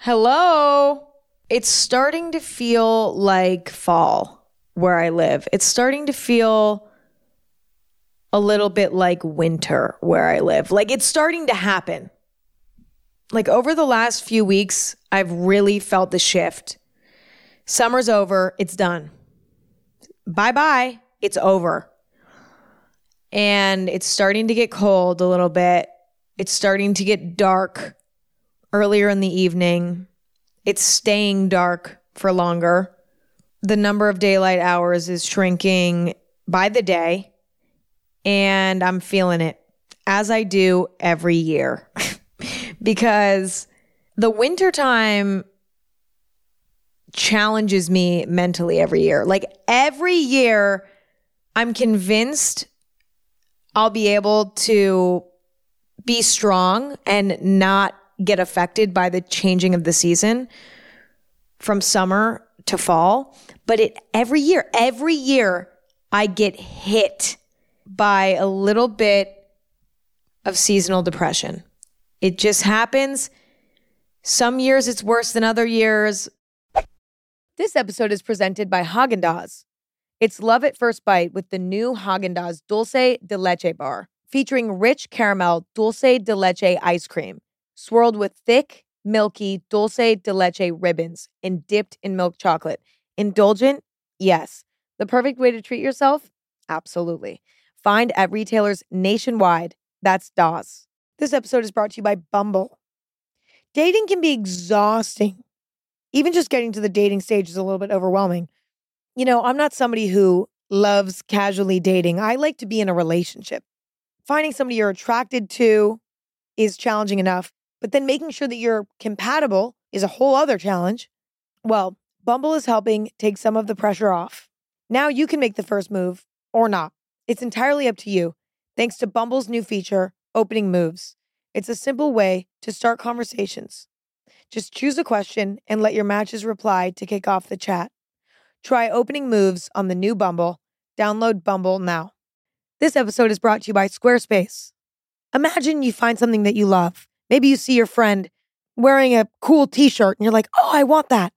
Hello. It's starting to feel like fall where I live. It's starting to feel a little bit like winter where I live. Like it's starting to happen. Like over the last few weeks, I've really felt the shift. Summer's over, it's done. Bye bye, it's over. And it's starting to get cold a little bit. It's starting to get dark earlier in the evening. It's staying dark for longer. The number of daylight hours is shrinking by the day, and I'm feeling it as I do every year because the wintertime challenges me mentally every year. Like every year, I'm convinced I'll be able to be strong and not get affected by the changing of the season from summer to fall. But it every year, every year, I get hit by a little bit of seasonal depression. It just happens. Some years it's worse than other years. This episode is presented by Haagen Dazs. It's love at first bite with the new Haagen Dazs Dulce de Leche bar, featuring rich caramel dulce de leche ice cream, swirled with thick, milky dulce de leche ribbons and dipped in milk chocolate. Indulgent? Yes. The perfect way to treat yourself? Absolutely. Find at retailers nationwide. That's DAS. This episode is brought to you by Bumble. Dating can be exhausting. Even just getting to the dating stage is a little bit overwhelming. You know, I'm not somebody who loves casually dating. I like to be in a relationship. Finding somebody you're attracted to is challenging enough, but then making sure that you're compatible is a whole other challenge. Well, Bumble is helping take some of the pressure off. Now you can make the first move or not. It's entirely up to you, thanks to Bumble's new feature, Opening Moves. It's a simple way to start conversations. Just choose a question and let your matches reply to kick off the chat. Try opening moves on the new Bumble. Download Bumble now. This episode is brought to you by Squarespace. Imagine you find something that you love. Maybe you see your friend wearing a cool t shirt and you're like, oh, I want that.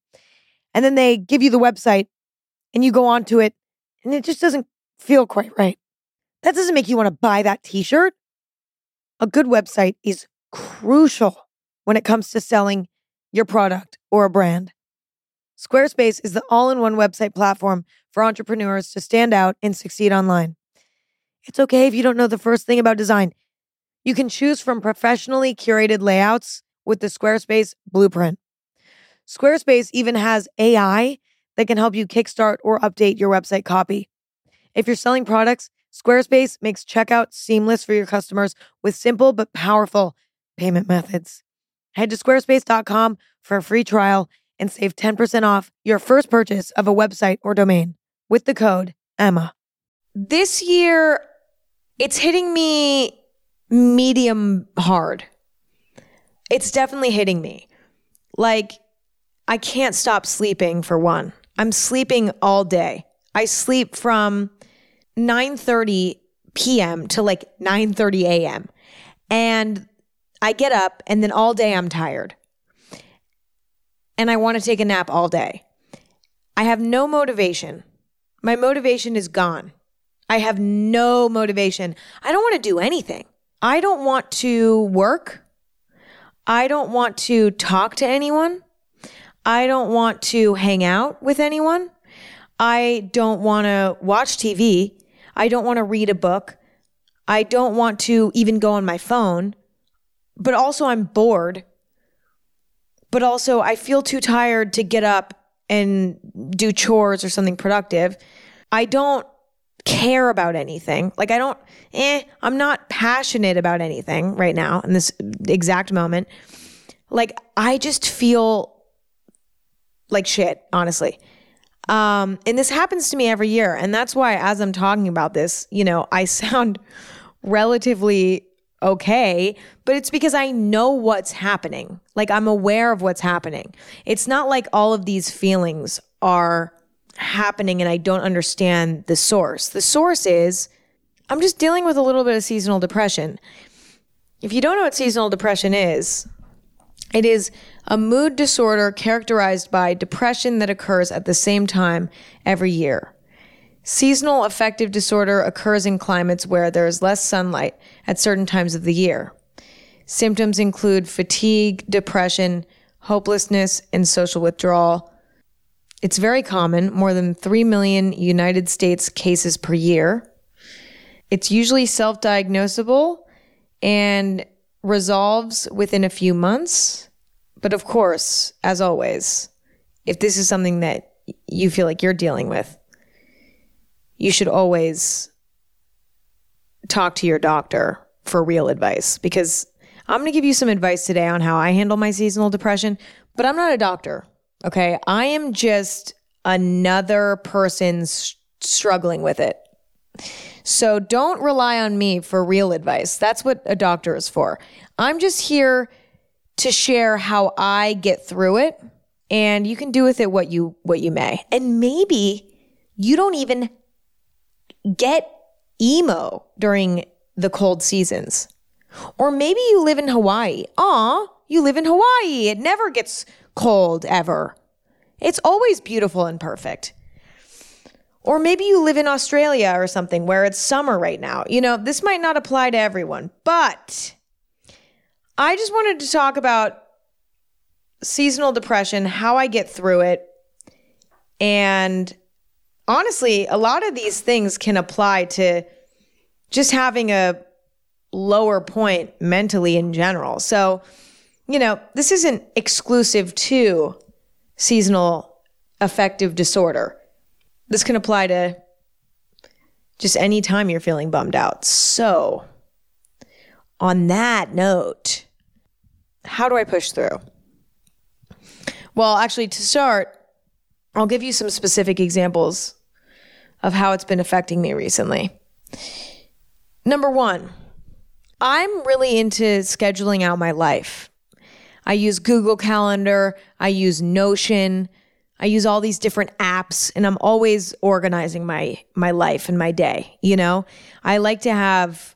And then they give you the website and you go onto it and it just doesn't feel quite right. That doesn't make you want to buy that t shirt. A good website is crucial when it comes to selling your product or a brand. Squarespace is the all in one website platform for entrepreneurs to stand out and succeed online. It's okay if you don't know the first thing about design. You can choose from professionally curated layouts with the Squarespace blueprint. Squarespace even has AI that can help you kickstart or update your website copy. If you're selling products, Squarespace makes checkout seamless for your customers with simple but powerful payment methods. Head to squarespace.com for a free trial and save 10% off your first purchase of a website or domain with the code EMMA. This year, it's hitting me medium hard. It's definitely hitting me. Like, I can't stop sleeping for one. I'm sleeping all day. I sleep from 9:30 p.m. to like 9:30 a.m. And I get up and then all day I'm tired and I want to take a nap all day. I have no motivation. My motivation is gone. I have no motivation. I don't want to do anything. I don't want to work. I don't want to talk to anyone. I don't want to hang out with anyone. I don't want to watch TV. I don't want to read a book. I don't want to even go on my phone. But also, I'm bored but also I feel too tired to get up and do chores or something productive. I don't care about anything. Like I don't eh, I'm not passionate about anything right now in this exact moment. Like I just feel like shit, honestly. Um and this happens to me every year and that's why as I'm talking about this, you know, I sound relatively okay, but it's because I know what's happening. Like I'm aware of what's happening. It's not like all of these feelings are happening and I don't understand the source. The source is I'm just dealing with a little bit of seasonal depression. If you don't know what seasonal depression is, It is a mood disorder characterized by depression that occurs at the same time every year. Seasonal affective disorder occurs in climates where there is less sunlight at certain times of the year. Symptoms include fatigue, depression, hopelessness, and social withdrawal. It's very common, more than 3 million United States cases per year. It's usually self diagnosable and resolves within a few months. But of course, as always, if this is something that you feel like you're dealing with, you should always talk to your doctor for real advice because I'm going to give you some advice today on how I handle my seasonal depression, but I'm not a doctor. Okay. I am just another person struggling with it. So don't rely on me for real advice. That's what a doctor is for. I'm just here to share how I get through it and you can do with it what you what you may. And maybe you don't even get emo during the cold seasons. Or maybe you live in Hawaii. Aw, you live in Hawaii. It never gets cold ever. It's always beautiful and perfect. Or maybe you live in Australia or something where it's summer right now. You know, this might not apply to everyone, but I just wanted to talk about seasonal depression, how I get through it. And honestly, a lot of these things can apply to just having a lower point mentally in general. So, you know, this isn't exclusive to seasonal affective disorder. This can apply to just any time you're feeling bummed out. So, on that note, how do I push through? Well, actually, to start, I'll give you some specific examples of how it's been affecting me recently. Number one, I'm really into scheduling out my life. I use Google Calendar, I use Notion, I use all these different apps and I'm always organizing my my life and my day, you know? I like to have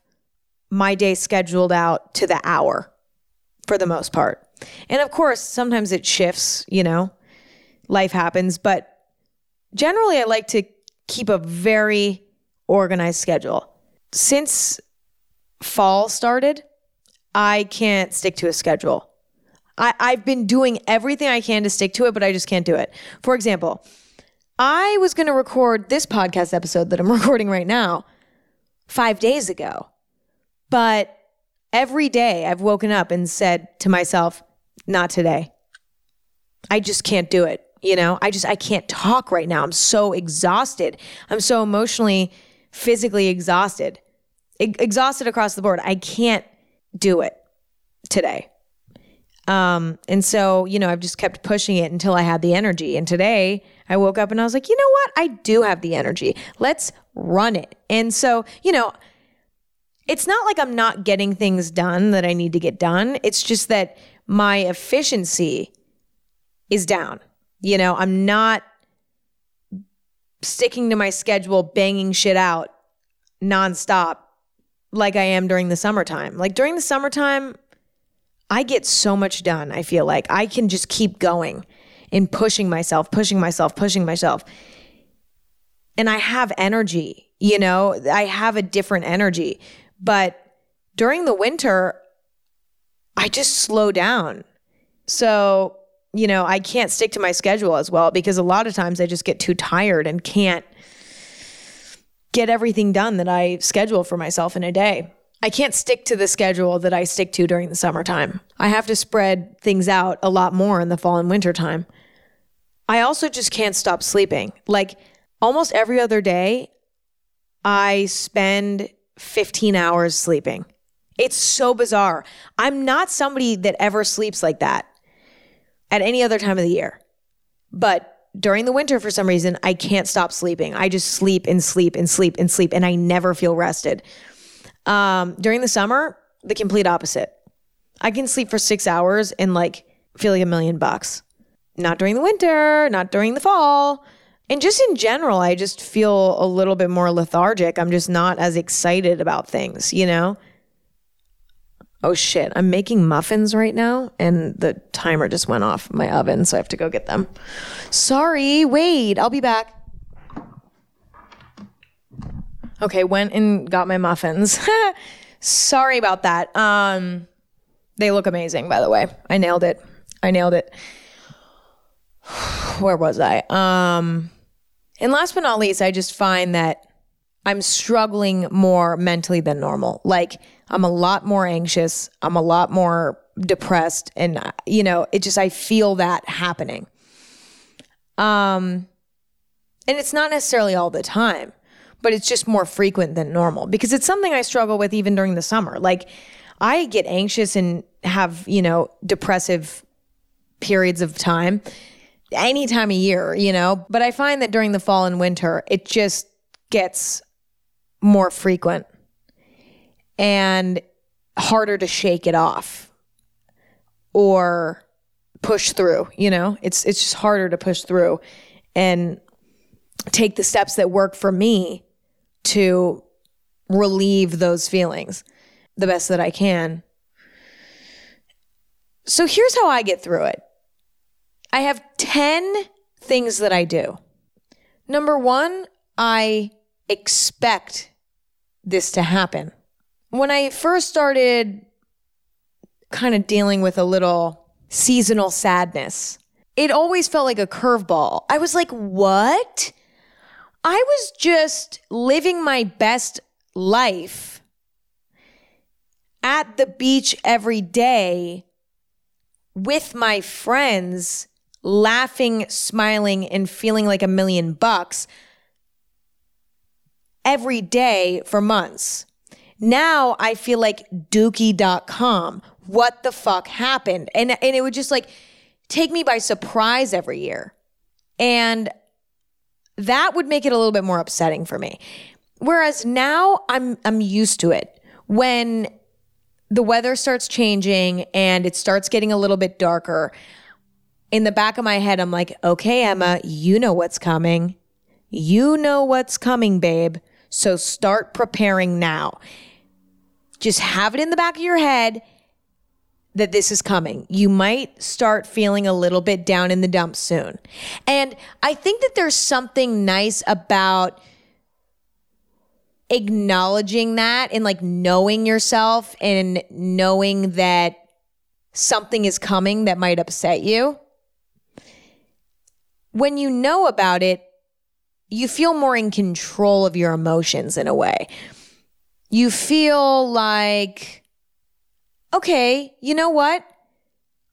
my day scheduled out to the hour for the most part. And of course, sometimes it shifts, you know. Life happens, but generally I like to keep a very organized schedule. Since fall started, I can't stick to a schedule. I, I've been doing everything I can to stick to it, but I just can't do it. For example, I was going to record this podcast episode that I'm recording right now five days ago. But every day I've woken up and said to myself, not today. I just can't do it. You know, I just, I can't talk right now. I'm so exhausted. I'm so emotionally, physically exhausted, exhausted across the board. I can't do it today. Um, and so, you know, I've just kept pushing it until I had the energy. And today I woke up and I was like, you know what? I do have the energy. Let's run it. And so, you know, it's not like I'm not getting things done that I need to get done. It's just that my efficiency is down. You know, I'm not sticking to my schedule, banging shit out nonstop like I am during the summertime. Like during the summertime, I get so much done. I feel like I can just keep going and pushing myself, pushing myself, pushing myself. And I have energy, you know, I have a different energy. But during the winter, I just slow down. So, you know, I can't stick to my schedule as well because a lot of times I just get too tired and can't get everything done that I schedule for myself in a day. I can't stick to the schedule that I stick to during the summertime. I have to spread things out a lot more in the fall and winter time. I also just can't stop sleeping. Like almost every other day, I spend 15 hours sleeping. It's so bizarre. I'm not somebody that ever sleeps like that at any other time of the year. But during the winter, for some reason, I can't stop sleeping. I just sleep and sleep and sleep and sleep, and I never feel rested. Um, during the summer, the complete opposite. I can sleep for six hours and like feel like a million bucks. Not during the winter, not during the fall. And just in general, I just feel a little bit more lethargic. I'm just not as excited about things, you know? Oh shit, I'm making muffins right now and the timer just went off my oven, so I have to go get them. Sorry, wait, I'll be back. Okay, went and got my muffins. Sorry about that. Um they look amazing by the way. I nailed it. I nailed it. Where was I? Um and last but not least, I just find that I'm struggling more mentally than normal. Like I'm a lot more anxious. I'm a lot more depressed and you know, it just I feel that happening. Um and it's not necessarily all the time, but it's just more frequent than normal because it's something I struggle with even during the summer. Like I get anxious and have, you know, depressive periods of time any time of year, you know, but I find that during the fall and winter, it just gets more frequent and harder to shake it off or push through, you know? It's it's just harder to push through and take the steps that work for me to relieve those feelings the best that I can. So here's how I get through it. I have 10 things that I do. Number 1, I expect this to happen. When I first started kind of dealing with a little seasonal sadness, it always felt like a curveball. I was like, what? I was just living my best life at the beach every day with my friends, laughing, smiling, and feeling like a million bucks every day for months. Now I feel like dookie.com. What the fuck happened? And and it would just like take me by surprise every year. And that would make it a little bit more upsetting for me. Whereas now I'm I'm used to it. When the weather starts changing and it starts getting a little bit darker, in the back of my head I'm like, "Okay, Emma, you know what's coming. You know what's coming, babe." So start preparing now. Just have it in the back of your head that this is coming. You might start feeling a little bit down in the dumps soon. And I think that there's something nice about acknowledging that and like knowing yourself and knowing that something is coming that might upset you. When you know about it, you feel more in control of your emotions in a way. You feel like, okay, you know what?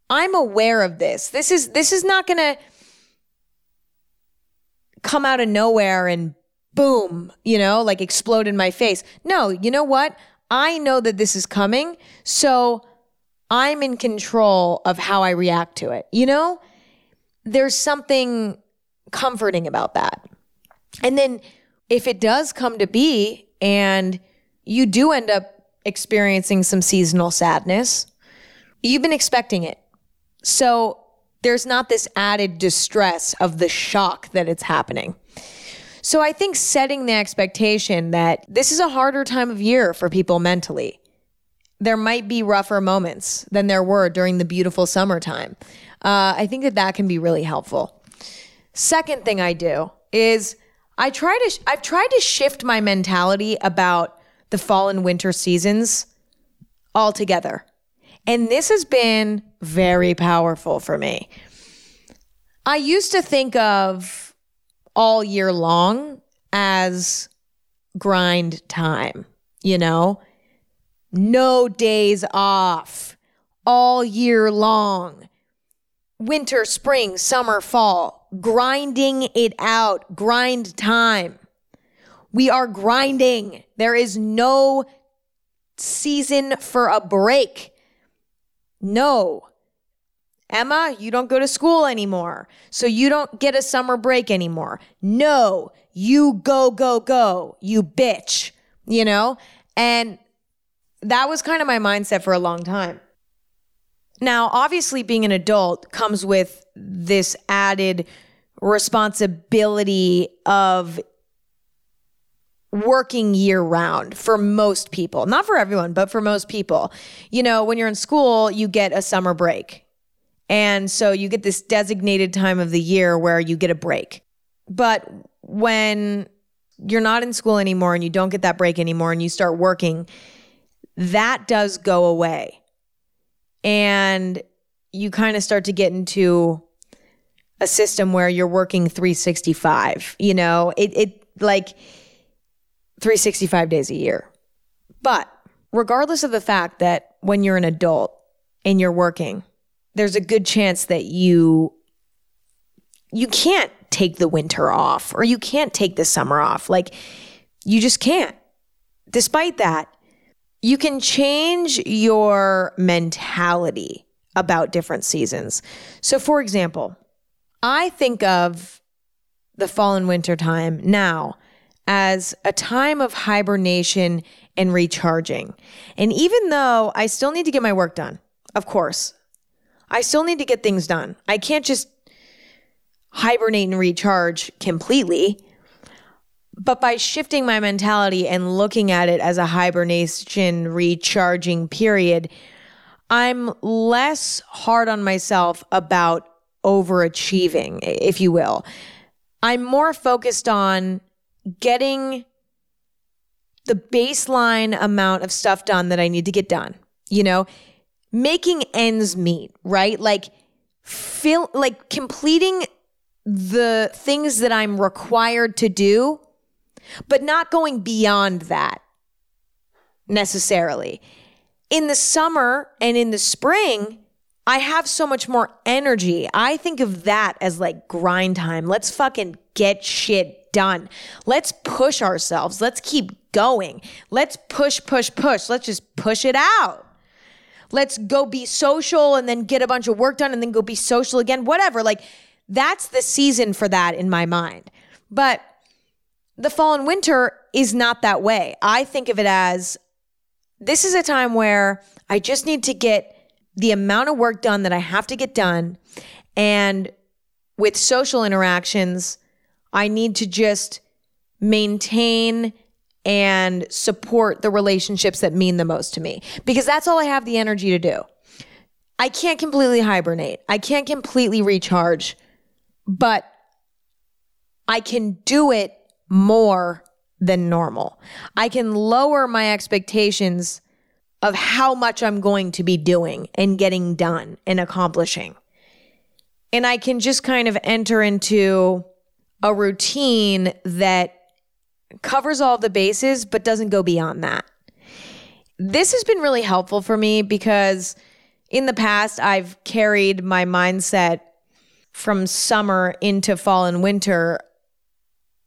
I'm aware of this. This is this is not gonna come out of nowhere and boom, you know, like explode in my face. No, you know what? I know that this is coming, so I'm in control of how I react to it. You know, there's something comforting about that. And then if it does come to be and you do end up experiencing some seasonal sadness, you've been expecting it. So there's not this added distress of the shock that it's happening. So I think setting the expectation that this is a harder time of year for people mentally. There might be rougher moments than there were during the beautiful summertime. Uh, I think that that can be really helpful. Second thing I do is I try to I've tried to shift my mentality about the fall and winter seasons all together. And this has been very powerful for me. I used to think of all year long as grind time, you know? No days off all year long. Winter, spring, summer, fall grinding it out, grind time. We are grinding. There is no season for a break. No. Emma, you don't go to school anymore. So you don't get a summer break anymore. No, you go, go, go, you bitch, you know? And that was kind of my mindset for a long time. Now, obviously, being an adult comes with this added responsibility of working year round for most people. Not for everyone, but for most people. You know, when you're in school, you get a summer break. And so you get this designated time of the year where you get a break. But when you're not in school anymore and you don't get that break anymore and you start working, that does go away. And you kind of start to get into a system where you're working 365, you know, it, it like 365 days a year. But regardless of the fact that when you're an adult and you're working, there's a good chance that you you can't take the winter off or you can't take the summer off. Like you just can't. Despite that, you can change your mentality about different seasons. So for example, I think of the fall and winter time now as a time of hibernation and recharging. And even though I still need to get my work done, of course, I still need to get things done. I can't just hibernate and recharge completely. But by shifting my mentality and looking at it as a hibernation recharging period, I'm less hard on myself about overachieving, if you will. I'm more focused on getting the baseline amount of stuff done that I need to get done, you know, making ends meet, right? Like, feel like completing the things that I'm required to do, but not going beyond that necessarily. In the summer and in the spring, I have so much more energy. I think of that as like grind time. Let's fucking get shit done. Let's push ourselves. Let's keep going. Let's push, push, push. Let's just push it out. Let's go be social and then get a bunch of work done and then go be social again. Whatever. Like, that's the season for that in my mind. But the fall and winter is not that way. I think of it as this is a time where I just need to get the amount of work done that I have to get done. And with social interactions, I need to just maintain and support the relationships that mean the most to me because that's all I have the energy to do. I can't completely hibernate. I can't completely recharge, but I can do it more than normal. I can lower my expectations of how much I'm going to be doing and getting done and accomplishing. And I can just kind of enter into a routine that covers all the bases but doesn't go beyond that. This has been really helpful for me because in the past I've carried my mindset from summer into fall and winter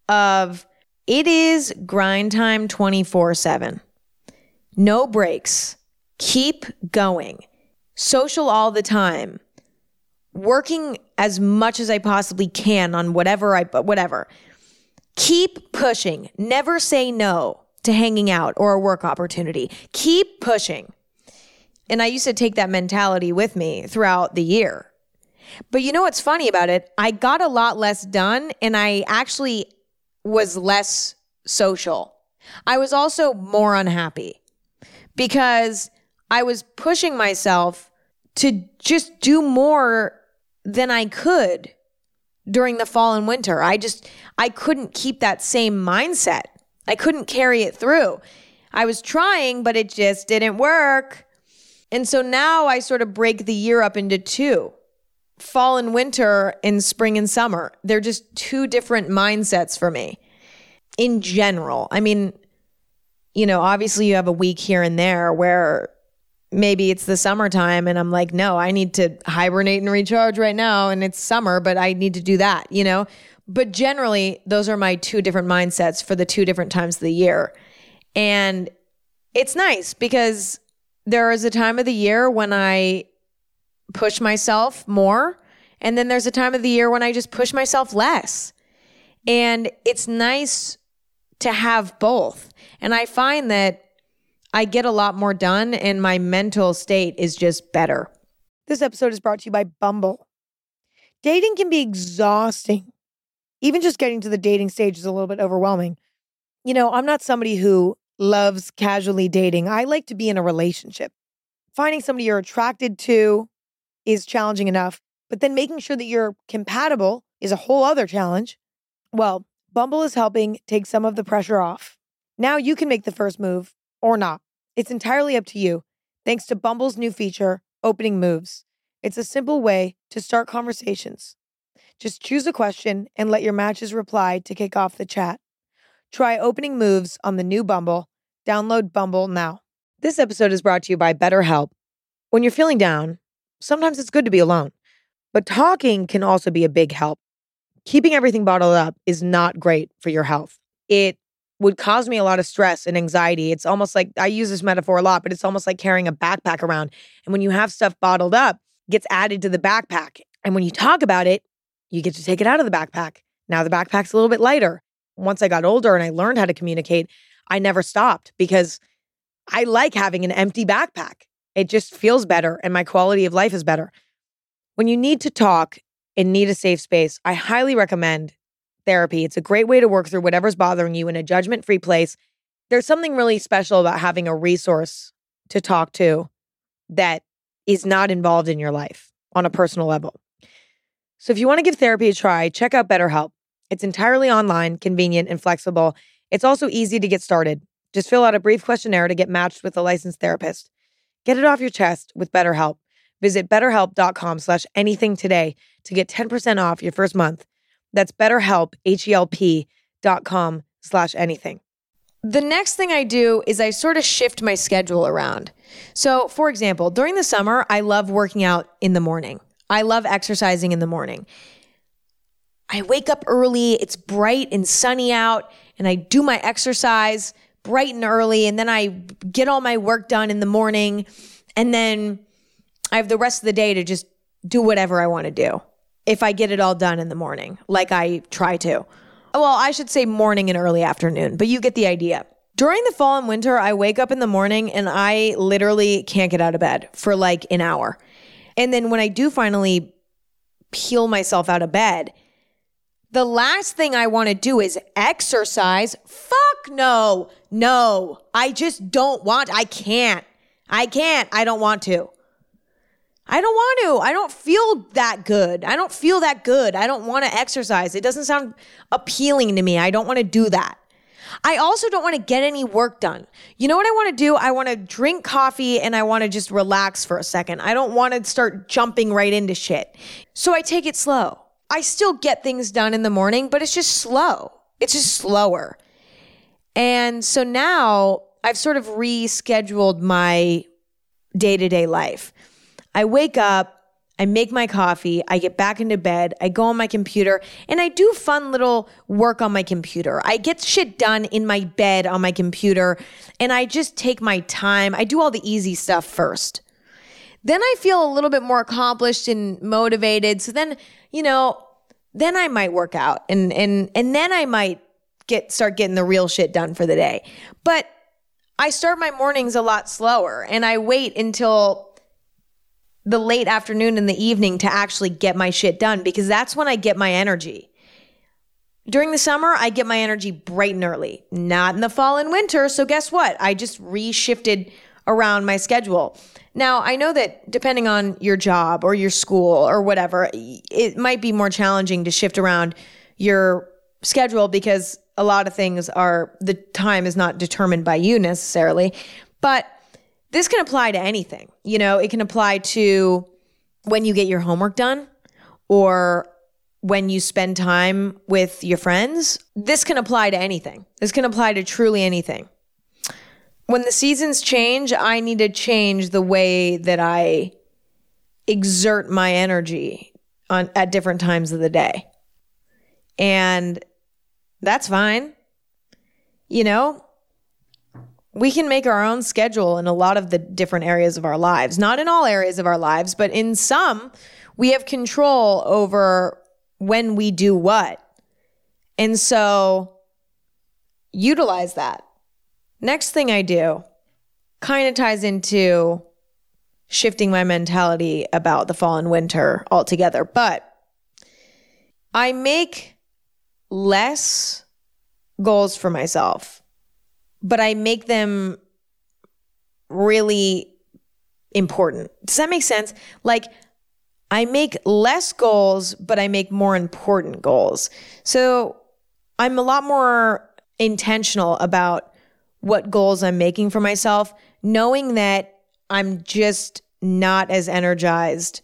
of it is grind time 24 7. No breaks. Keep going. Social all the time. Working as much as I possibly can on whatever I but whatever. Keep pushing. Never say no to hanging out or a work opportunity. Keep pushing. And I used to take that mentality with me throughout the year. But you know what's funny about it? I got a lot less done and I actually was less social. I was also more unhappy because I was pushing myself to just do more than I could during the fall and winter. I just, I couldn't keep that same mindset. I couldn't carry it through. I was trying, but it just didn't work. And so now I sort of break the year up into two fall and winter and spring and summer. They're just two different mindsets for me in general. I mean, you know, obviously you have a week here and there where maybe it's the summertime and I'm like, no, I need to hibernate and recharge right now. And it's summer, but I need to do that, you know? But generally, those are my two different mindsets for the two different times of the year. And it's nice because there is a time of the year when I push myself more. And then there's a time of the year when I just push myself less. And it's nice to have both. And I find that I get a lot more done and my mental state is just better. This episode is brought to you by Bumble. Dating can be exhausting. Even just getting to the dating stage is a little bit overwhelming. You know, I'm not somebody who loves casually dating. I like to be in a relationship. Finding somebody you're attracted to is challenging enough, but then making sure that you're compatible is a whole other challenge. Well, Bumble is helping take some of the pressure off. Now you can make the first move or not. It's entirely up to you, thanks to Bumble's new feature, Opening Moves. It's a simple way to start conversations. Just choose a question and let your matches reply to kick off the chat. Try opening moves on the new Bumble. Download Bumble now. This episode is brought to you by BetterHelp. When you're feeling down, sometimes it's good to be alone, but talking can also be a big help. Keeping everything bottled up is not great for your health. It would cause me a lot of stress and anxiety. It's almost like I use this metaphor a lot, but it's almost like carrying a backpack around. And when you have stuff bottled up, it gets added to the backpack. And when you talk about it, you get to take it out of the backpack. Now the backpack's a little bit lighter. Once I got older and I learned how to communicate, I never stopped because I like having an empty backpack. It just feels better and my quality of life is better. When you need to talk and need a safe space, I highly recommend therapy. It's a great way to work through whatever's bothering you in a judgment free place. There's something really special about having a resource to talk to that is not involved in your life on a personal level. So if you want to give therapy a try, check out BetterHelp. It's entirely online, convenient, and flexible. It's also easy to get started. Just fill out a brief questionnaire to get matched with a licensed therapist. Get it off your chest with BetterHelp. Visit betterhelp.com slash anything today to get 10% off your first month. That's betterhelp, H-E-L-P dot com slash anything. The next thing I do is I sort of shift my schedule around. So, for example, during the summer, I love working out in the morning. I love exercising in the morning. I wake up early, it's bright and sunny out, and I do my exercise bright and early, and then I get all my work done in the morning, and then I have the rest of the day to just do whatever I want to do if I get it all done in the morning, like I try to. Well, I should say morning and early afternoon, but you get the idea. During the fall and winter, I wake up in the morning and I literally can't get out of bed for like an hour. And then when I do finally peel myself out of bed, the last thing I want to do is exercise. Fuck no. No. I just don't want. I can't. I can't. I don't want to. I don't want to. I don't feel that good. I don't feel that good. I don't want to exercise. It doesn't sound appealing to me. I don't want to do that. I also don't want to get any work done. You know what I want to do? I want to drink coffee and I want to just relax for a second. I don't want to start jumping right into shit. So I take it slow. I still get things done in the morning, but it's just slow. It's just slower. And so now I've sort of rescheduled my day to day life. I wake up, I make my coffee, I get back into bed, I go on my computer, and I do fun little work on my computer. I get shit done in my bed on my computer, and I just take my time. I do all the easy stuff first. Then I feel a little bit more accomplished and motivated. So then, you know, then I might work out and and and then I might get start getting the real shit done for the day. But I start my mornings a lot slower and I wait until the late afternoon and the evening to actually get my shit done because that's when I get my energy. During the summer, I get my energy bright and early, not in the fall and winter. So, guess what? I just reshifted around my schedule. Now, I know that depending on your job or your school or whatever, it might be more challenging to shift around your schedule because a lot of things are, the time is not determined by you necessarily. But this can apply to anything. You know, it can apply to when you get your homework done or when you spend time with your friends. This can apply to anything. This can apply to truly anything. When the seasons change, I need to change the way that I exert my energy on at different times of the day. And that's fine. You know, we can make our own schedule in a lot of the different areas of our lives. Not in all areas of our lives, but in some, we have control over when we do what. And so utilize that. Next thing I do kind of ties into shifting my mentality about the fall and winter altogether, but I make less goals for myself, but I make them really important. Does that make sense? Like, I make less goals, but I make more important goals. So I'm a lot more intentional about what goals I'm making for myself, knowing that I'm just not as energized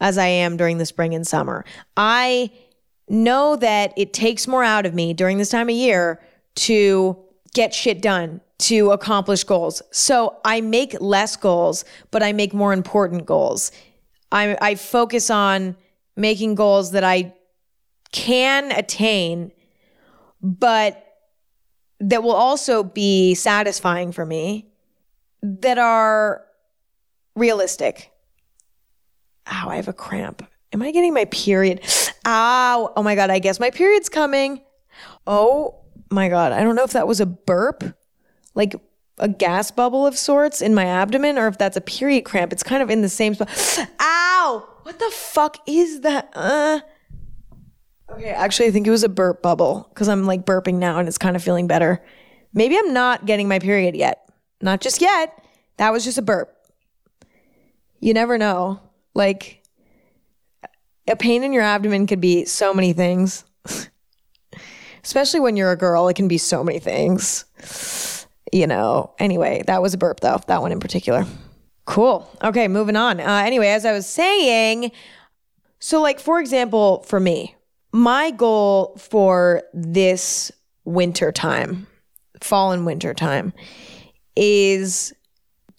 as I am during the spring and summer. I know that it takes more out of me during this time of year to get shit done, to accomplish goals. So I make less goals, but I make more important goals. I, I focus on making goals that I can attain, but that will also be satisfying for me, that are realistic. Ow, I have a cramp. Am I getting my period? Ow. Oh my God, I guess my period's coming. Oh my God. I don't know if that was a burp, like a gas bubble of sorts in my abdomen, or if that's a period cramp. It's kind of in the same spot. Ow. What the fuck is that? Uh. Okay, actually, I think it was a burp bubble because I'm like burping now and it's kind of feeling better. Maybe I'm not getting my period yet. Not just yet. That was just a burp. You never know. Like, a pain in your abdomen could be so many things. Especially when you're a girl, it can be so many things. You know, anyway, that was a burp though, that one in particular. Cool. Okay, moving on. Uh, anyway, as I was saying, so like, for example, for me, my goal for this winter time, fall and winter time, is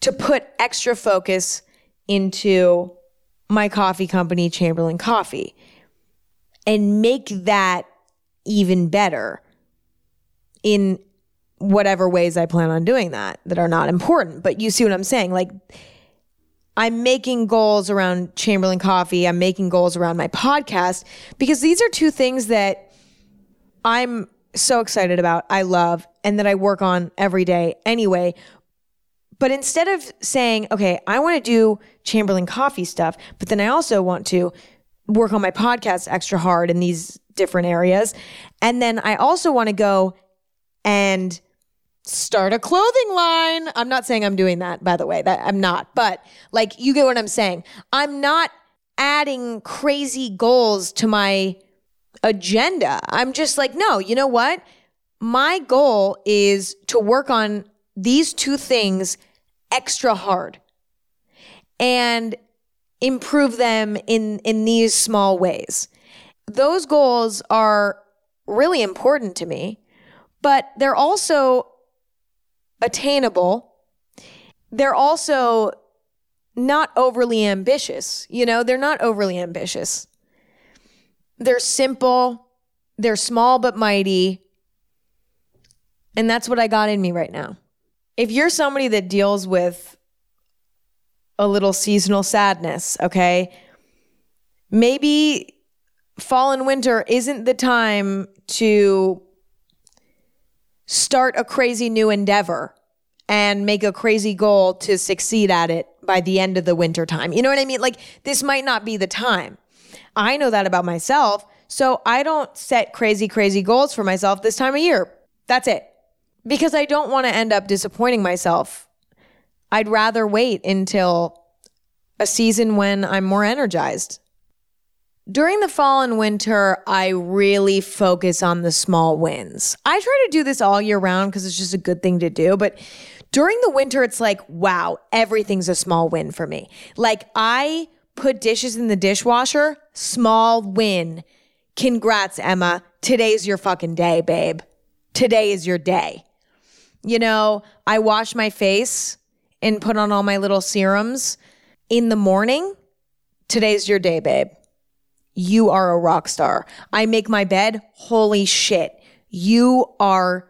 to put extra focus into my coffee company, Chamberlain Coffee, and make that even better in whatever ways I plan on doing that that are not important. But you see what I'm saying? Like, I'm making goals around Chamberlain Coffee. I'm making goals around my podcast because these are two things that I'm so excited about, I love, and that I work on every day anyway. But instead of saying, okay, I want to do Chamberlain coffee stuff, but then I also want to work on my podcast extra hard and these different areas. And then I also want to go and start a clothing line. I'm not saying I'm doing that, by the way, that I'm not, but like you get what I'm saying. I'm not adding crazy goals to my agenda. I'm just like, no, you know what? My goal is to work on these two things extra hard and improve them in in these small ways. Those goals are really important to me, but they're also attainable. They're also not overly ambitious. You know, they're not overly ambitious. They're simple, they're small but mighty. And that's what I got in me right now. If you're somebody that deals with a little seasonal sadness, okay, maybe fall and winter isn't the time to start a crazy new endeavor and make a crazy goal to succeed at it by the end of the winter time. You know what I mean? Like this might not be the time. I know that about myself. So I don't set crazy, crazy goals for myself this time of year. That's it. Because I don't want to end up disappointing myself. I'd rather wait until a season when I'm more energized. During the fall and winter, I really focus on the small wins. I try to do this all year round because it's just a good thing to do. But during the winter, it's like, wow, everything's a small win for me. Like, I put dishes in the dishwasher, small win. Congrats, Emma. Today's your fucking day, babe. Today is your day. You know, I wash my face and put on all my little serums in the morning. Today's your day, babe. You are a rock star. I make my bed. Holy shit. You are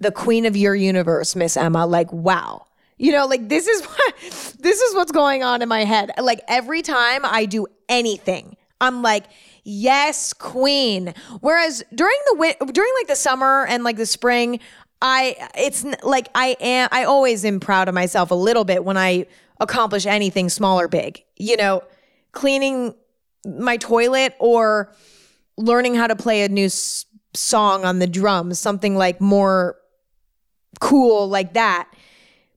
the queen of your universe, Miss Emma. Like, wow. You know, like this is what this is what's going on in my head. Like every time I do anything, I'm like, yes, queen. Whereas during the during like the summer and like the spring, I it's like I am I always am proud of myself a little bit when I accomplish anything small or big. You know, cleaning my toilet or learning how to play a new s- song on the drums, something like more cool like that.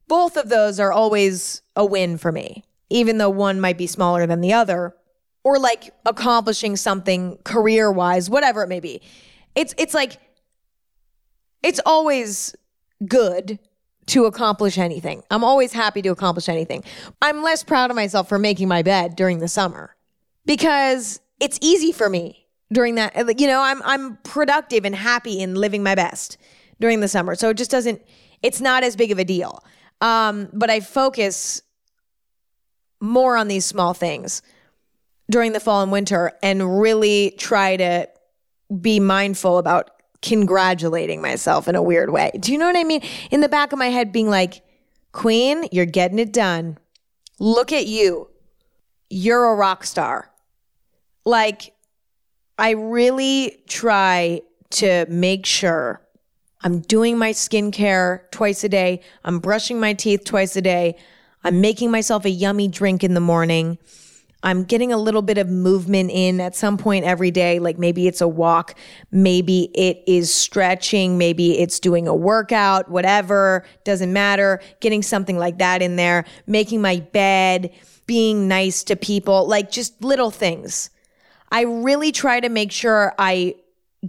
Both of those are always a win for me, even though one might be smaller than the other, or like accomplishing something career wise, whatever it may be. It's it's like it's always good to accomplish anything. I'm always happy to accomplish anything. I'm less proud of myself for making my bed during the summer because it's easy for me during that you know, I'm I'm productive and happy in living my best during the summer. So it just doesn't it's not as big of a deal. Um, but I focus more on these small things during the fall and winter and really try to be mindful about congratulating myself in a weird way. Do you know what I mean? In the back of my head, being like, Queen, you're getting it done. Look at you. You're a rock star. Like, I really try to make sure I'm doing my skincare twice a day. I'm brushing my teeth twice a day. I'm making myself a yummy drink in the morning. I'm getting a little bit of movement in at some point every day. Like maybe it's a walk, maybe it is stretching, maybe it's doing a workout, whatever, doesn't matter. Getting something like that in there, making my bed, being nice to people, like just little things. I really try to make sure I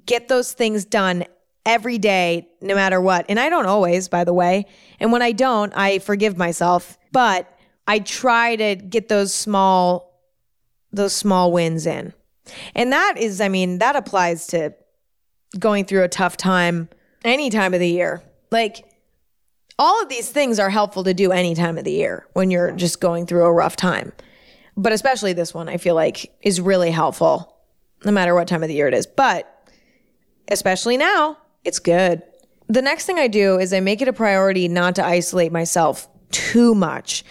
get those things done every day, no matter what. And I don't always, by the way. And when I don't, I forgive myself. But I try to get those small those small wins in. And that is, I mean, that applies to going through a tough time any time of the year. Like all of these things are helpful to do any time of the year when you're just going through a rough time. But especially this one, I feel like is really helpful no matter what time of the year it is. But especially now, it's good. The next thing I do is I make it a priority not to isolate myself too much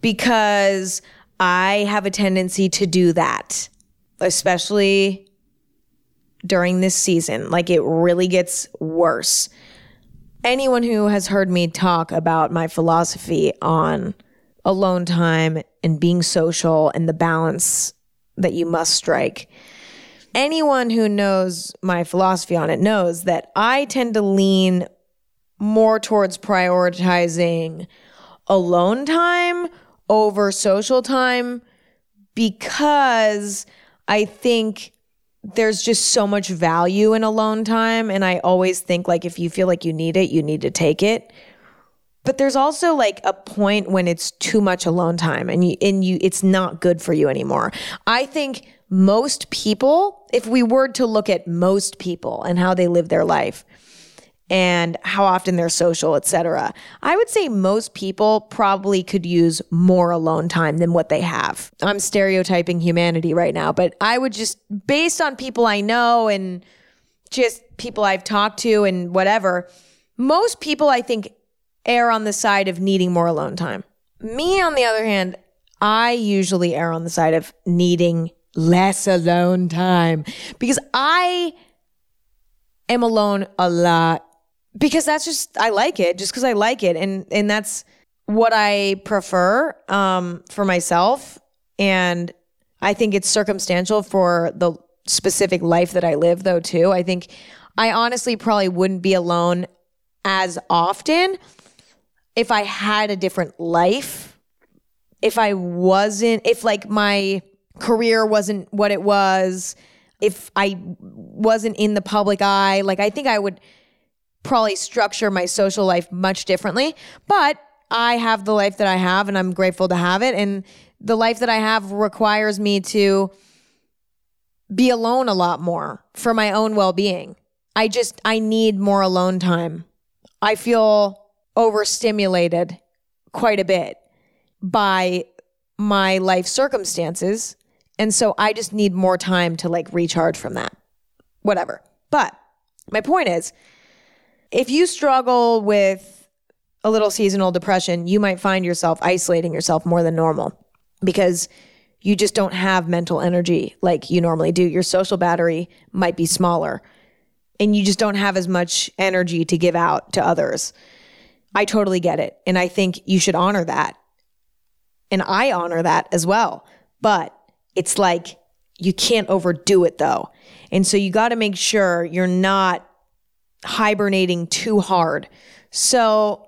because I have a tendency to do that, especially during this season. Like it really gets worse. Anyone who has heard me talk about my philosophy on alone time and being social and the balance that you must strike anyone who knows my philosophy on it knows that I tend to lean more towards prioritizing alone time over social time because I think there's just so much value in alone time. And I always think like if you feel like you need it, you need to take it. But there's also like a point when it's too much alone time and you and you it's not good for you anymore. I think most people, if we were to look at most people and how they live their life and how often they're social, etc., I would say most people probably could use more alone time than what they have. I'm stereotyping humanity right now, but I would just, based on people I know and just people I've talked to and whatever, most people I think err on the side of needing more alone time. Me, on the other hand, I usually err on the side of needing less alone time because I am alone a lot because that's just I like it just because I like it and and that's what I prefer um, for myself and I think it's circumstantial for the specific life that I live though too. I think I honestly probably wouldn't be alone as often if I had a different life. If I wasn't if like my career wasn't what it was, if I wasn't in the public eye, like I think I would probably structure my social life much differently. But I have the life that I have and I'm grateful to have it. And the life that I have requires me to be alone a lot more for my own well being. I just, I need more alone time. I feel overstimulated quite a bit by my life circumstances and so I just need more time to like recharge from that. Whatever. But my point is if you struggle with a little seasonal depression, you might find yourself isolating yourself more than normal because you just don't have mental energy like you normally do. Your social battery might be smaller and you just don't have as much energy to give out to others. I totally get it. And I think you should honor that. And I honor that as well. But it's like You can't overdo it though. And so you got to make sure you're not hibernating too hard. So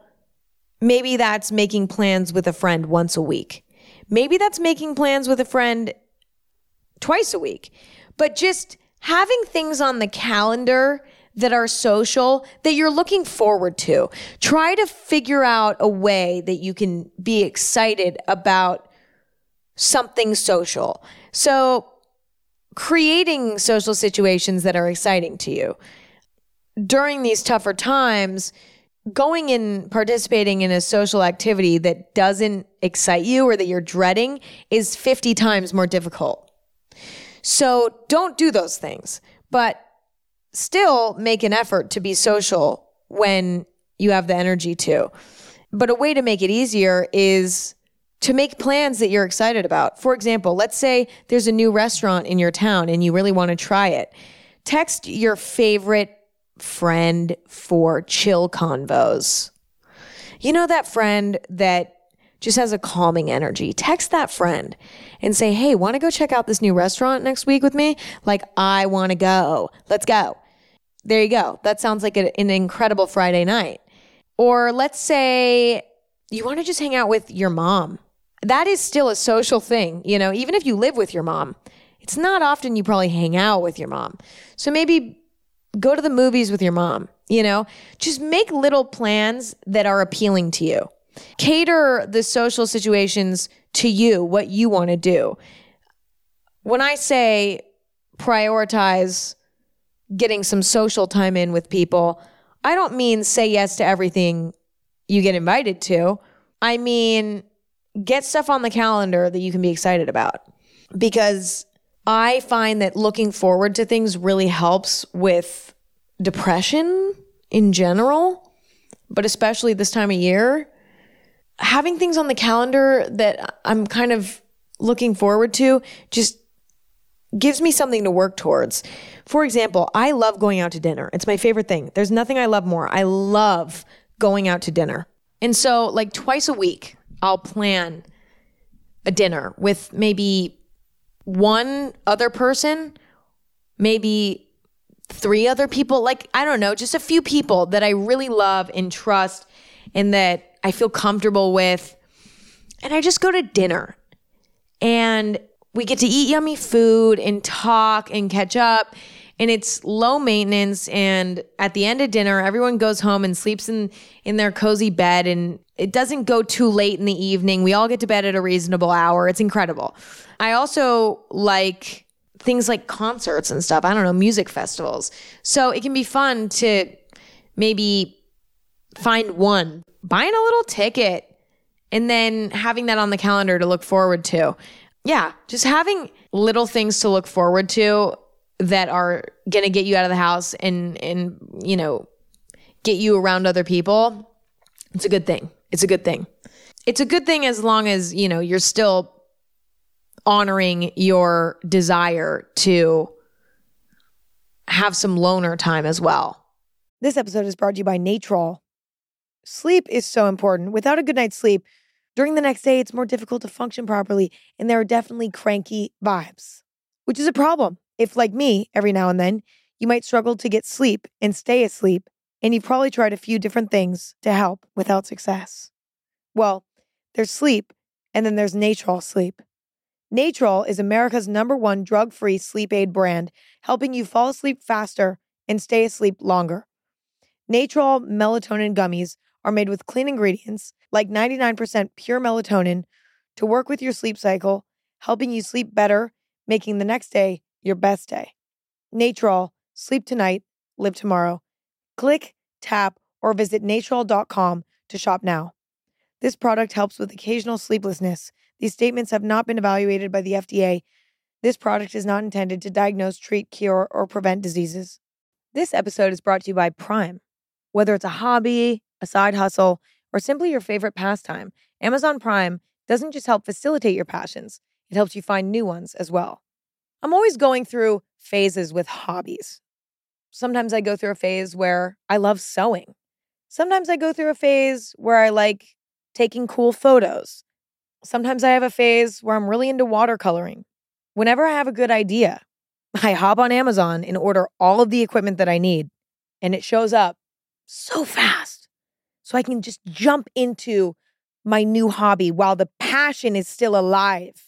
maybe that's making plans with a friend once a week. Maybe that's making plans with a friend twice a week. But just having things on the calendar that are social that you're looking forward to. Try to figure out a way that you can be excited about something social. So, creating social situations that are exciting to you. During these tougher times, going and participating in a social activity that doesn't excite you or that you're dreading is 50 times more difficult. So don't do those things, but still make an effort to be social when you have the energy to. But a way to make it easier is to make plans that you're excited about. For example, let's say there's a new restaurant in your town and you really want to try it. Text your favorite friend for chill convos. You know that friend that just has a calming energy. Text that friend and say, Hey, want to go check out this new restaurant next week with me? Like, I want to go. Let's go. There you go. That sounds like a, an incredible Friday night. Or let's say you want to just hang out with your mom. That is still a social thing. You know, even if you live with your mom, it's not often you probably hang out with your mom. So maybe go to the movies with your mom, you know, just make little plans that are appealing to you. Cater the social situations to you, what you want to do. When I say prioritize getting some social time in with people, I don't mean say yes to everything you get invited to. I mean, get stuff on the calendar that you can be excited about. Because I find that looking forward to things really helps with depression in general, but especially this time of year. Having things on the calendar that I'm kind of looking forward to just gives me something to work towards. For example, I love going out to dinner. It's my favorite thing. There's nothing I love more. I love going out to dinner. And so, like twice a week, I'll plan a dinner with maybe one other person, maybe three other people. Like, I don't know, just a few people that I really love and trust and that I feel comfortable with. And I just go to dinner. And we get to eat yummy food and talk and catch up and it's low maintenance and at the end of dinner everyone goes home and sleeps in in their cozy bed and it doesn't go too late in the evening. We all get to bed at a reasonable hour. It's incredible. I also like things like concerts and stuff. I don't know music festivals. So it can be fun to maybe find one. Buying a little ticket and then having that on the calendar to look forward to yeah, just having little things to look forward to that are going to get you out of the house and and you know, get you around other people. It's a good thing. It's a good thing. It's a good thing as long as, you know, you're still honoring your desire to have some loner time as well. This episode is brought to you by Natrol. Sleep is so important. Without a good night's sleep, during the next day, it's more difficult to function properly, and there are definitely cranky vibes, which is a problem. If, like me, every now and then, you might struggle to get sleep and stay asleep, and you've probably tried a few different things to help without success. Well, there's sleep, and then there's Natrol Sleep. Natrol is America's number one drug free sleep aid brand, helping you fall asleep faster and stay asleep longer. Natrol melatonin gummies are made with clean ingredients like 99% pure melatonin to work with your sleep cycle, helping you sleep better, making the next day your best day. Natrol, sleep tonight, live tomorrow. Click, tap, or visit natrol.com to shop now. This product helps with occasional sleeplessness. These statements have not been evaluated by the FDA. This product is not intended to diagnose, treat, cure, or prevent diseases. This episode is brought to you by Prime. Whether it's a hobby, a side hustle, or simply your favorite pastime, Amazon Prime doesn't just help facilitate your passions, it helps you find new ones as well. I'm always going through phases with hobbies. Sometimes I go through a phase where I love sewing. Sometimes I go through a phase where I like taking cool photos. Sometimes I have a phase where I'm really into watercoloring. whenever I have a good idea, I hop on Amazon and order all of the equipment that I need, and it shows up so fast. So I can just jump into my new hobby while the passion is still alive.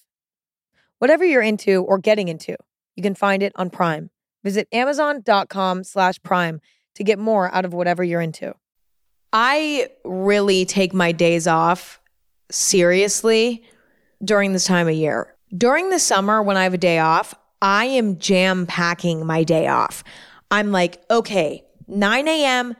Whatever you're into or getting into, you can find it on Prime. Visit amazon.com slash prime to get more out of whatever you're into. I really take my days off seriously during this time of year. During the summer, when I have a day off, I am jam packing my day off. I'm like, okay, 9 a.m.,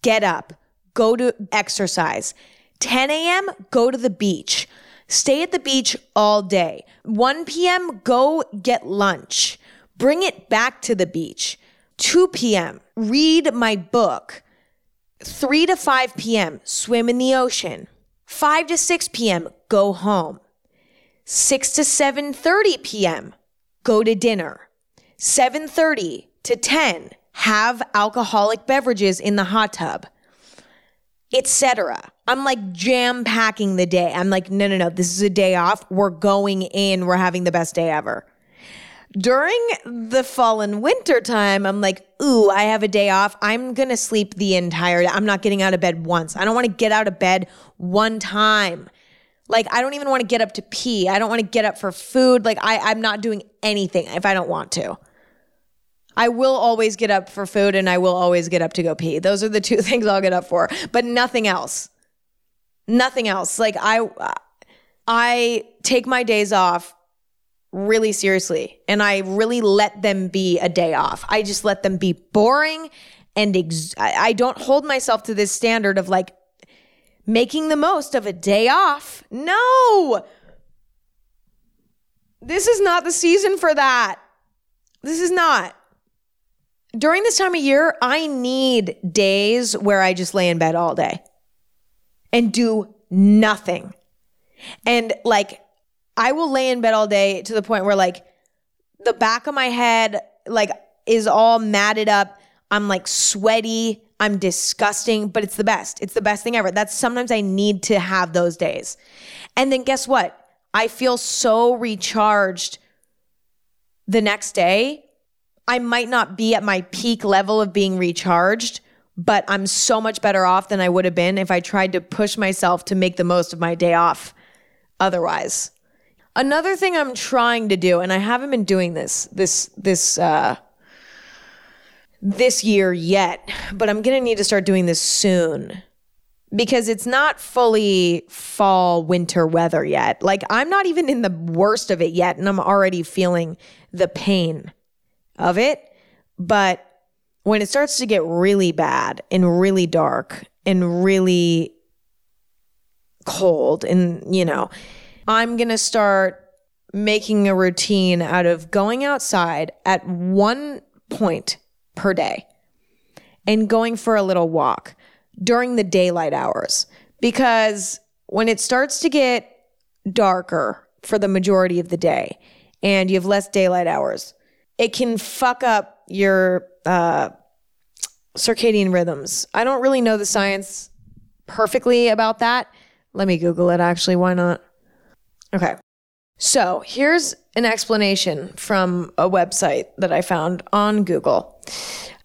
get up, go to exercise. 10 a.m., go to the beach. Stay at the beach all day. 1 p.m., go get lunch. Bring it back to the beach. 2 p.m., read my book. 3 to 5 p.m., swim in the ocean. 5 to 6 p.m., go home. 6 to 7:30 p.m., go to dinner. 7:30 to 10, have alcoholic beverages in the hot tub. Etc. I'm like jam packing the day. I'm like, no, no, no, this is a day off. We're going in. We're having the best day ever. During the fall and winter time, I'm like, ooh, I have a day off. I'm going to sleep the entire day. I'm not getting out of bed once. I don't want to get out of bed one time. Like, I don't even want to get up to pee. I don't want to get up for food. Like, I, I'm not doing anything if I don't want to. I will always get up for food and I will always get up to go pee. Those are the two things I'll get up for, but nothing else. Nothing else. Like I I take my days off really seriously and I really let them be a day off. I just let them be boring and ex- I don't hold myself to this standard of like making the most of a day off. No. This is not the season for that. This is not. During this time of year, I need days where I just lay in bed all day and do nothing. And like, I will lay in bed all day to the point where like the back of my head like is all matted up. I'm like sweaty. I'm disgusting, but it's the best. It's the best thing ever. That's sometimes I need to have those days. And then guess what? I feel so recharged the next day. I might not be at my peak level of being recharged, but I'm so much better off than I would have been if I tried to push myself to make the most of my day off otherwise. Another thing I'm trying to do, and I haven't been doing this this this uh this year yet, but I'm gonna need to start doing this soon because it's not fully fall winter weather yet. Like I'm not even in the worst of it yet, and I'm already feeling the pain of it. But when it starts to get really bad and really dark and really cold and you know i'm going to start making a routine out of going outside at one point per day and going for a little walk during the daylight hours because when it starts to get darker for the majority of the day and you have less daylight hours it can fuck up your uh, circadian rhythms. I don't really know the science perfectly about that. Let me Google it actually. Why not? Okay. So here's an explanation from a website that I found on Google.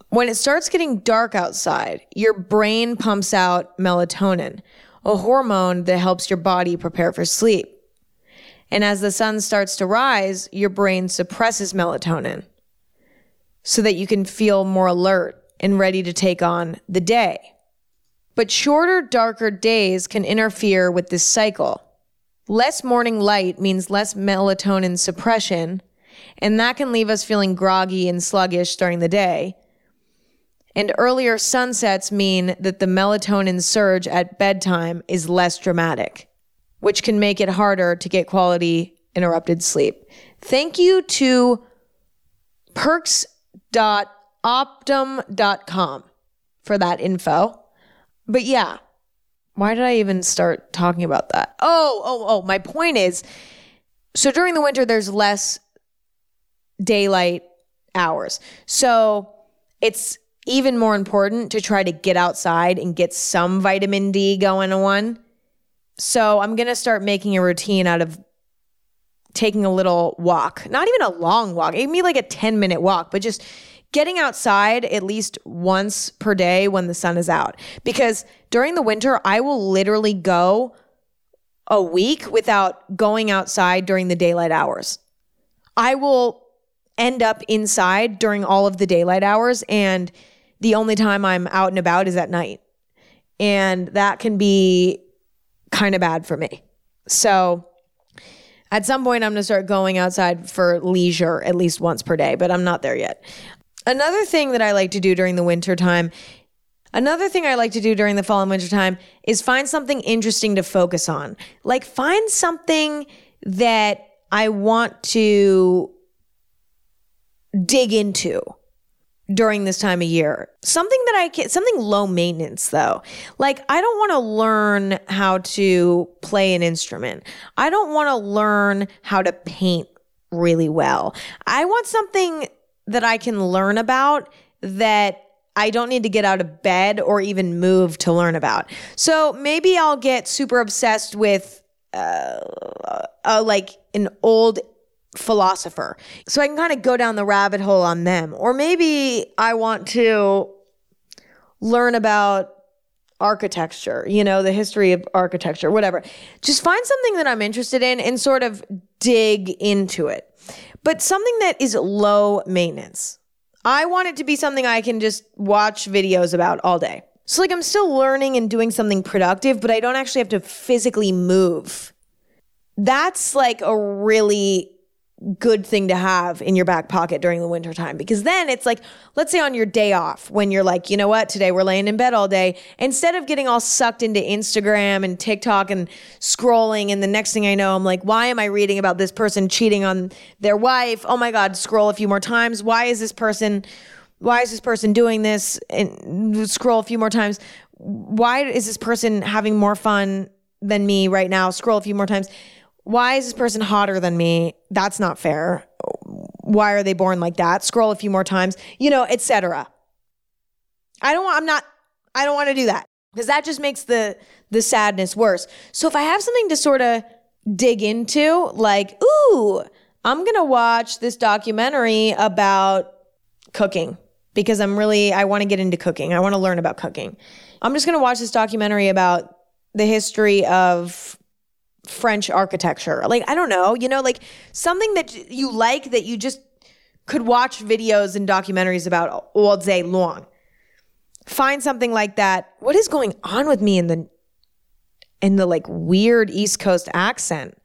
When it starts getting dark outside, your brain pumps out melatonin, a hormone that helps your body prepare for sleep. And as the sun starts to rise, your brain suppresses melatonin so that you can feel more alert and ready to take on the day. But shorter, darker days can interfere with this cycle. Less morning light means less melatonin suppression, and that can leave us feeling groggy and sluggish during the day. And earlier sunsets mean that the melatonin surge at bedtime is less dramatic, which can make it harder to get quality interrupted sleep. Thank you to perks.optum.com for that info. But yeah, why did I even start talking about that? Oh, oh, oh, my point is so during the winter, there's less daylight hours. So it's even more important to try to get outside and get some vitamin D going on. So I'm going to start making a routine out of taking a little walk, not even a long walk, can like a 10 minute walk, but just getting outside at least once per day when the sun is out. Because during the winter, I will literally go a week without going outside during the daylight hours. I will end up inside during all of the daylight hours, and the only time I'm out and about is at night. And that can be kind of bad for me. So, at some point, I'm going to start going outside for leisure at least once per day, but I'm not there yet. Another thing that I like to do during the winter time, another thing I like to do during the fall and winter time is find something interesting to focus on. Like find something that I want to dig into during this time of year. Something that I can, something low maintenance though. Like, I don't want to learn how to play an instrument. I don't want to learn how to paint really well. I want something that I can learn about that I don't need to get out of bed or even move to learn about. So maybe I'll get super obsessed with uh, uh, like an old philosopher. So I can kind of go down the rabbit hole on them. Or maybe I want to learn about architecture, you know, the history of architecture, whatever. Just find something that I'm interested in and sort of dig into it. But something that is low maintenance. I want it to be something I can just watch videos about all day. So, like, I'm still learning and doing something productive, but I don't actually have to physically move. That's like a really good thing to have in your back pocket during the winter time because then it's like let's say on your day off when you're like you know what today we're laying in bed all day instead of getting all sucked into Instagram and TikTok and scrolling and the next thing I know I'm like why am I reading about this person cheating on their wife? Oh my god scroll a few more times. Why is this person why is this person doing this? And scroll a few more times. Why is this person having more fun than me right now? Scroll a few more times why is this person hotter than me? That's not fair. Why are they born like that? Scroll a few more times, you know, etc. I don't want I'm not I don't want to do that because that just makes the the sadness worse. So if I have something to sort of dig into, like, ooh, I'm going to watch this documentary about cooking because I'm really I want to get into cooking. I want to learn about cooking. I'm just going to watch this documentary about the history of French architecture. Like, I don't know, you know, like something that you like that you just could watch videos and documentaries about all day long. Find something like that. What is going on with me in the in the like weird East Coast accent?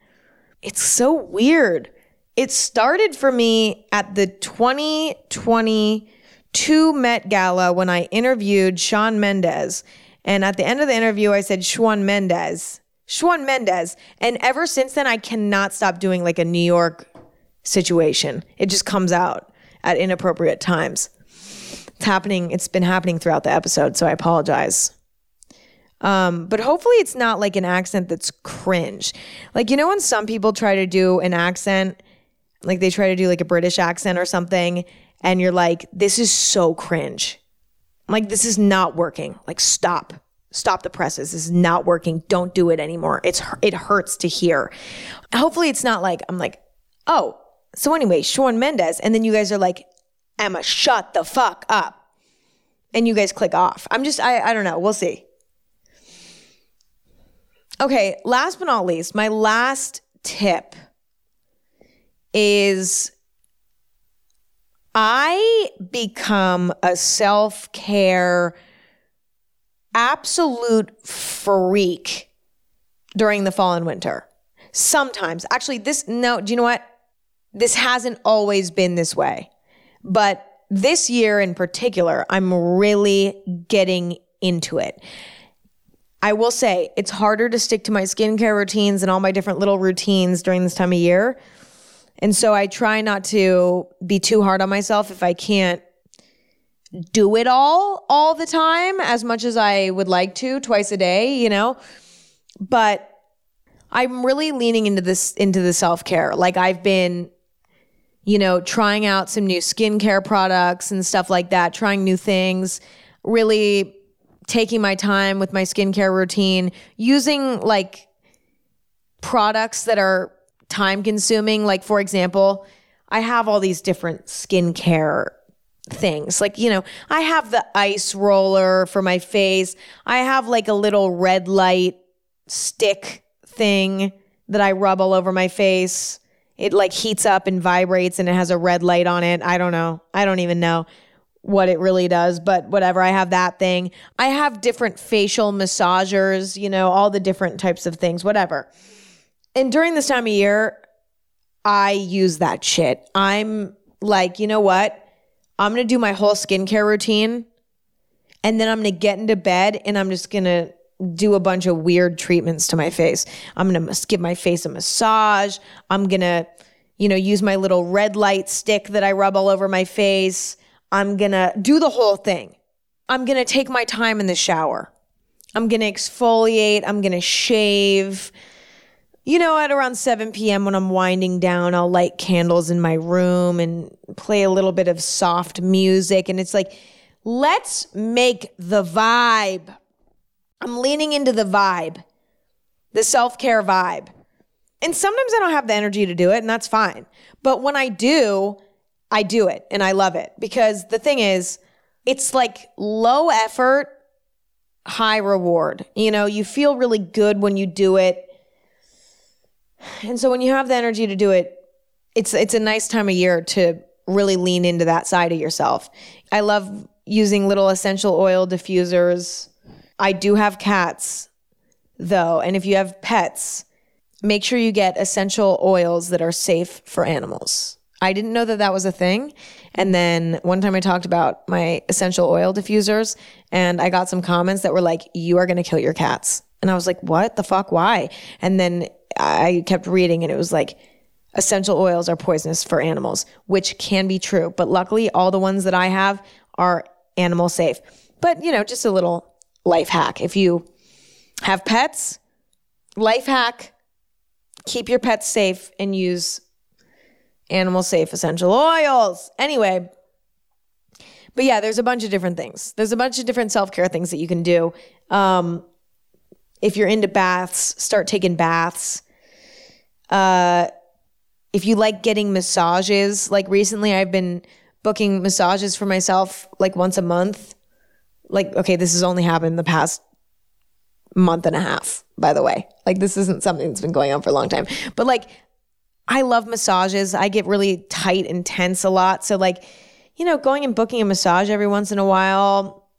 It's so weird. It started for me at the 2022 Met Gala when I interviewed Shawn Mendes. And at the end of the interview, I said, Shawn Mendes. Shawn Mendes. And ever since then, I cannot stop doing like a New York situation. It just comes out at inappropriate times. It's happening, it's been happening throughout the episode, so I apologize. Um, but hopefully it's not like an accent that's cringe. Like, you know, when some people try to do an accent, like they try to do like a British accent or something, and you're like, this is so cringe. Like, this is not working. Like, stop stop the presses. This is not working. Don't do it anymore. It's it hurts to hear. Hopefully, it's not like I'm like, oh. So anyway, Shawn Mendes, and then you guys are like, Emma, shut the fuck up, and you guys click off. I'm just, I, I don't know. We'll see. Okay, last but not least, my last tip is I become a self care absolute freak during the fall and winter. Sometimes, actually, this, no, do you know what? This hasn't always been this way. But this year in particular, I'm really getting into it. I will say it's harder to stick to my skincare routines and all my different little routines during this time of year. And so I try not to be too hard on myself if I can't do it all all the time as much as I would like to twice a day, you know. But I'm really leaning into this into the self-care. Like I've been you know, trying out some new skincare products and stuff like that, trying new things, really taking my time with my skincare routine, using like products that are time consuming. Like, for example, I have all these different skincare things. Like, you know, I have the ice roller for my face, I have like a little red light stick thing that I rub all over my face. It like heats up and vibrates and it has a red light on it. I don't know. I don't even know what it really does, but whatever. I have that thing. I have different facial massagers, you know, all the different types of things, whatever. And during this time of year, I use that shit. I'm like, you know what? I'm to do my whole skincare routine and then I'm to get into bed and I'm just to do a bunch of weird treatments to my face. I'm to give my face a massage. I'm to, you know, use my little red light stick that I rub all over my face. I'm to do the whole thing. I'm to take my time in the shower. I'm to exfoliate. I'm to shave. You know, at around 7 p.m. when I'm winding down, I'll light candles in my room and play a little bit of soft music. And it's like, let's make the vibe I'm leaning into the vibe, the self care vibe. And sometimes I don't have the energy to do it, and that's fine. But when I do, I do it and I love it because the thing is, it's like low effort, high reward. You know, you feel really good when you do it. And so when you have the energy to do it, it's it's a nice time of year to really lean into that side of yourself. I love using little essential oil diffusers I do have cats though, and if you have pets, make sure you get essential oils that are safe for animals. I didn't know that that was a thing. And then one time I talked about my essential oil diffusers and I got some comments that were like, you are going to kill your cats. And I was like, what the fuck? Why? And then I kept reading and it was like, essential oils are poisonous for animals, which can be true. But luckily, all the ones that I have are animal safe. But, you know, just a little life hack. If you have pets, life hack, keep your pets safe and use animal safe essential oils. Anyway, but yeah, there's a bunch of different things. There's a bunch of different self care things that you can do. Um, if you're into baths, start taking baths. Uh, if you like getting massages, like recently I've been booking massages for myself like once a month like, okay, this has only happened the past month and a half, by the way. Like, this isn't something that's been going on for a long time. But like, I love massages. I get really tight and tense a lot. So, like, you know, going and booking a massage every once in a while,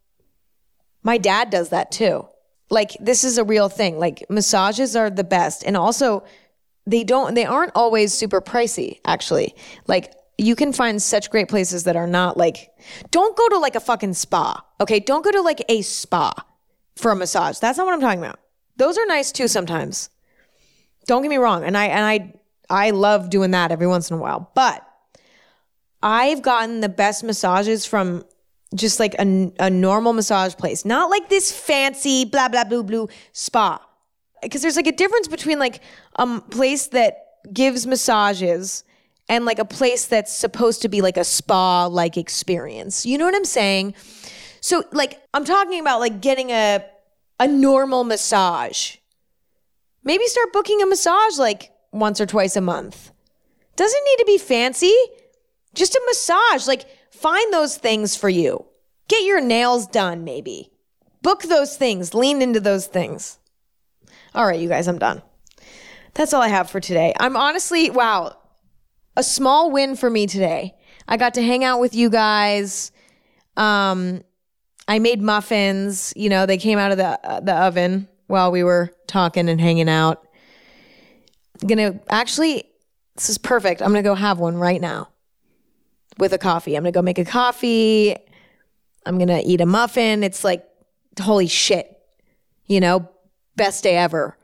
my dad does that too. Like, this is a real thing. Like, massages are the best. And also, they don't, they aren't always super pricey, actually. Like, you can find such great places that are not like, don't go to like a fucking spa. Okay. Don't go to like a spa for a massage. That's not what I'm talking about. Those are nice too sometimes. Don't get me wrong. And I, and I, I love doing that every once in a while. But I've gotten the best massages from just like a, a normal massage place, not like this fancy blah, blah, blue, blue spa. Because there's like a difference between like a place that gives massages and like a place that's supposed to be like a spa like experience. You know what I'm saying? So like I'm talking about like getting a a normal massage. Maybe start booking a massage like once or twice a month. Doesn't need to be fancy. Just a massage. Like find those things for you. Get your nails done maybe. Book those things. Lean into those things. All right, you guys, I'm done. That's all I have for today. I'm honestly, wow, a small win for me today. I got to hang out with you guys. Um, I made muffins. You know, they came out of the uh, the oven while we were talking and hanging out. I'm gonna actually, this is perfect. I'm gonna go have one right now with a coffee. I'm gonna go make a coffee. I'm gonna eat a muffin. It's like holy shit, you know, best day ever.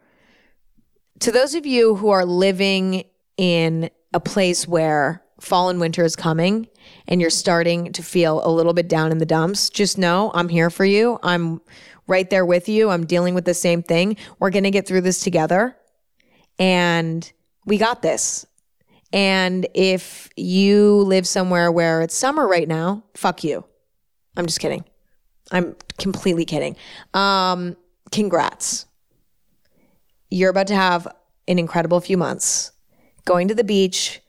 To those of you who are living in a place where fall and winter is coming and you're starting to feel a little bit down in the dumps, just know I'm here for you. I'm right there with you. I'm dealing with the same thing. We're going to get through this together and we got this. And if you live somewhere where it's summer right now, fuck you. I'm just kidding. I'm completely kidding. Um, congrats. You're about to have an incredible few months. Going to the beach,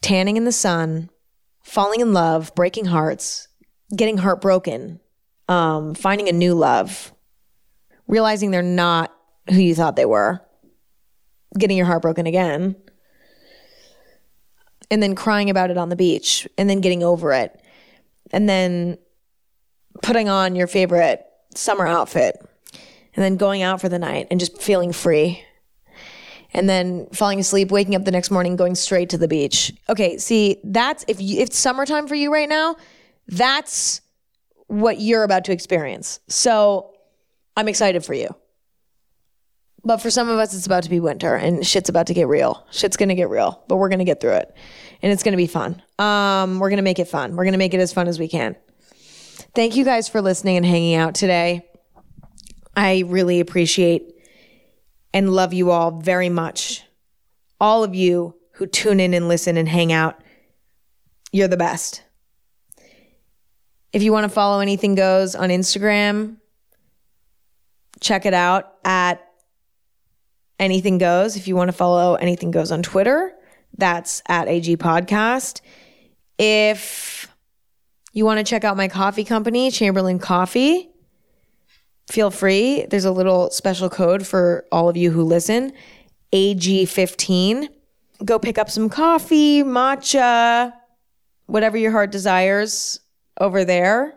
tanning in the sun, falling in love, breaking hearts, getting heartbroken, um, finding a new love, realizing they're not who you thought they were, getting your heart broken again, and then crying about it on the beach, and then getting over it, and then putting on your favorite summer outfit, and then going out for the night and just feeling free. And then falling asleep, waking up the next morning, going straight to the beach. Okay, see, that's if you, if it's summertime for you right now, that's what you're about to experience. So I'm excited for you. But for some of us, it's about to be winter and shit's about to get real. Shit's gonna get real, but we're gonna get through it. And it's gonna be fun. Um, we're gonna make it fun. We're gonna make it as fun as we can. Thank you guys for listening and hanging out today. I really appreciate and love you all very much. All of you who tune in and listen and hang out, you're the best. If you want to follow Anything Goes on Instagram, check it out at Anything Goes. If you want to follow Anything Goes on Twitter, that's at AG Podcast. If you want to check out my coffee company, Chamberlain Coffee, feel free. There's a little special code for all of you who listen AG15. Go pick up some coffee, matcha, whatever your heart desires over there.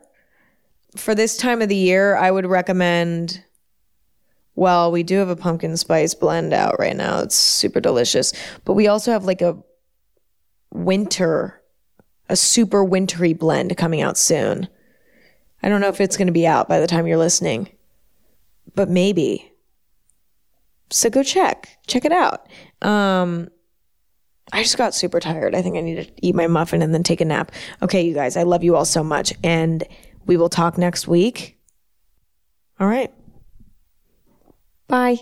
For this time of the year, I would recommend. Well, we do have a pumpkin spice blend out right now. It's super delicious. But we also have like a winter, a super wintry blend coming out soon. I don't know if it's going to be out by the time you're listening, but maybe. So go check, check it out. Um, I just got super tired. I think I need to eat my muffin and then take a nap. Okay, you guys, I love you all so much. And we will talk next week. All right. Bye.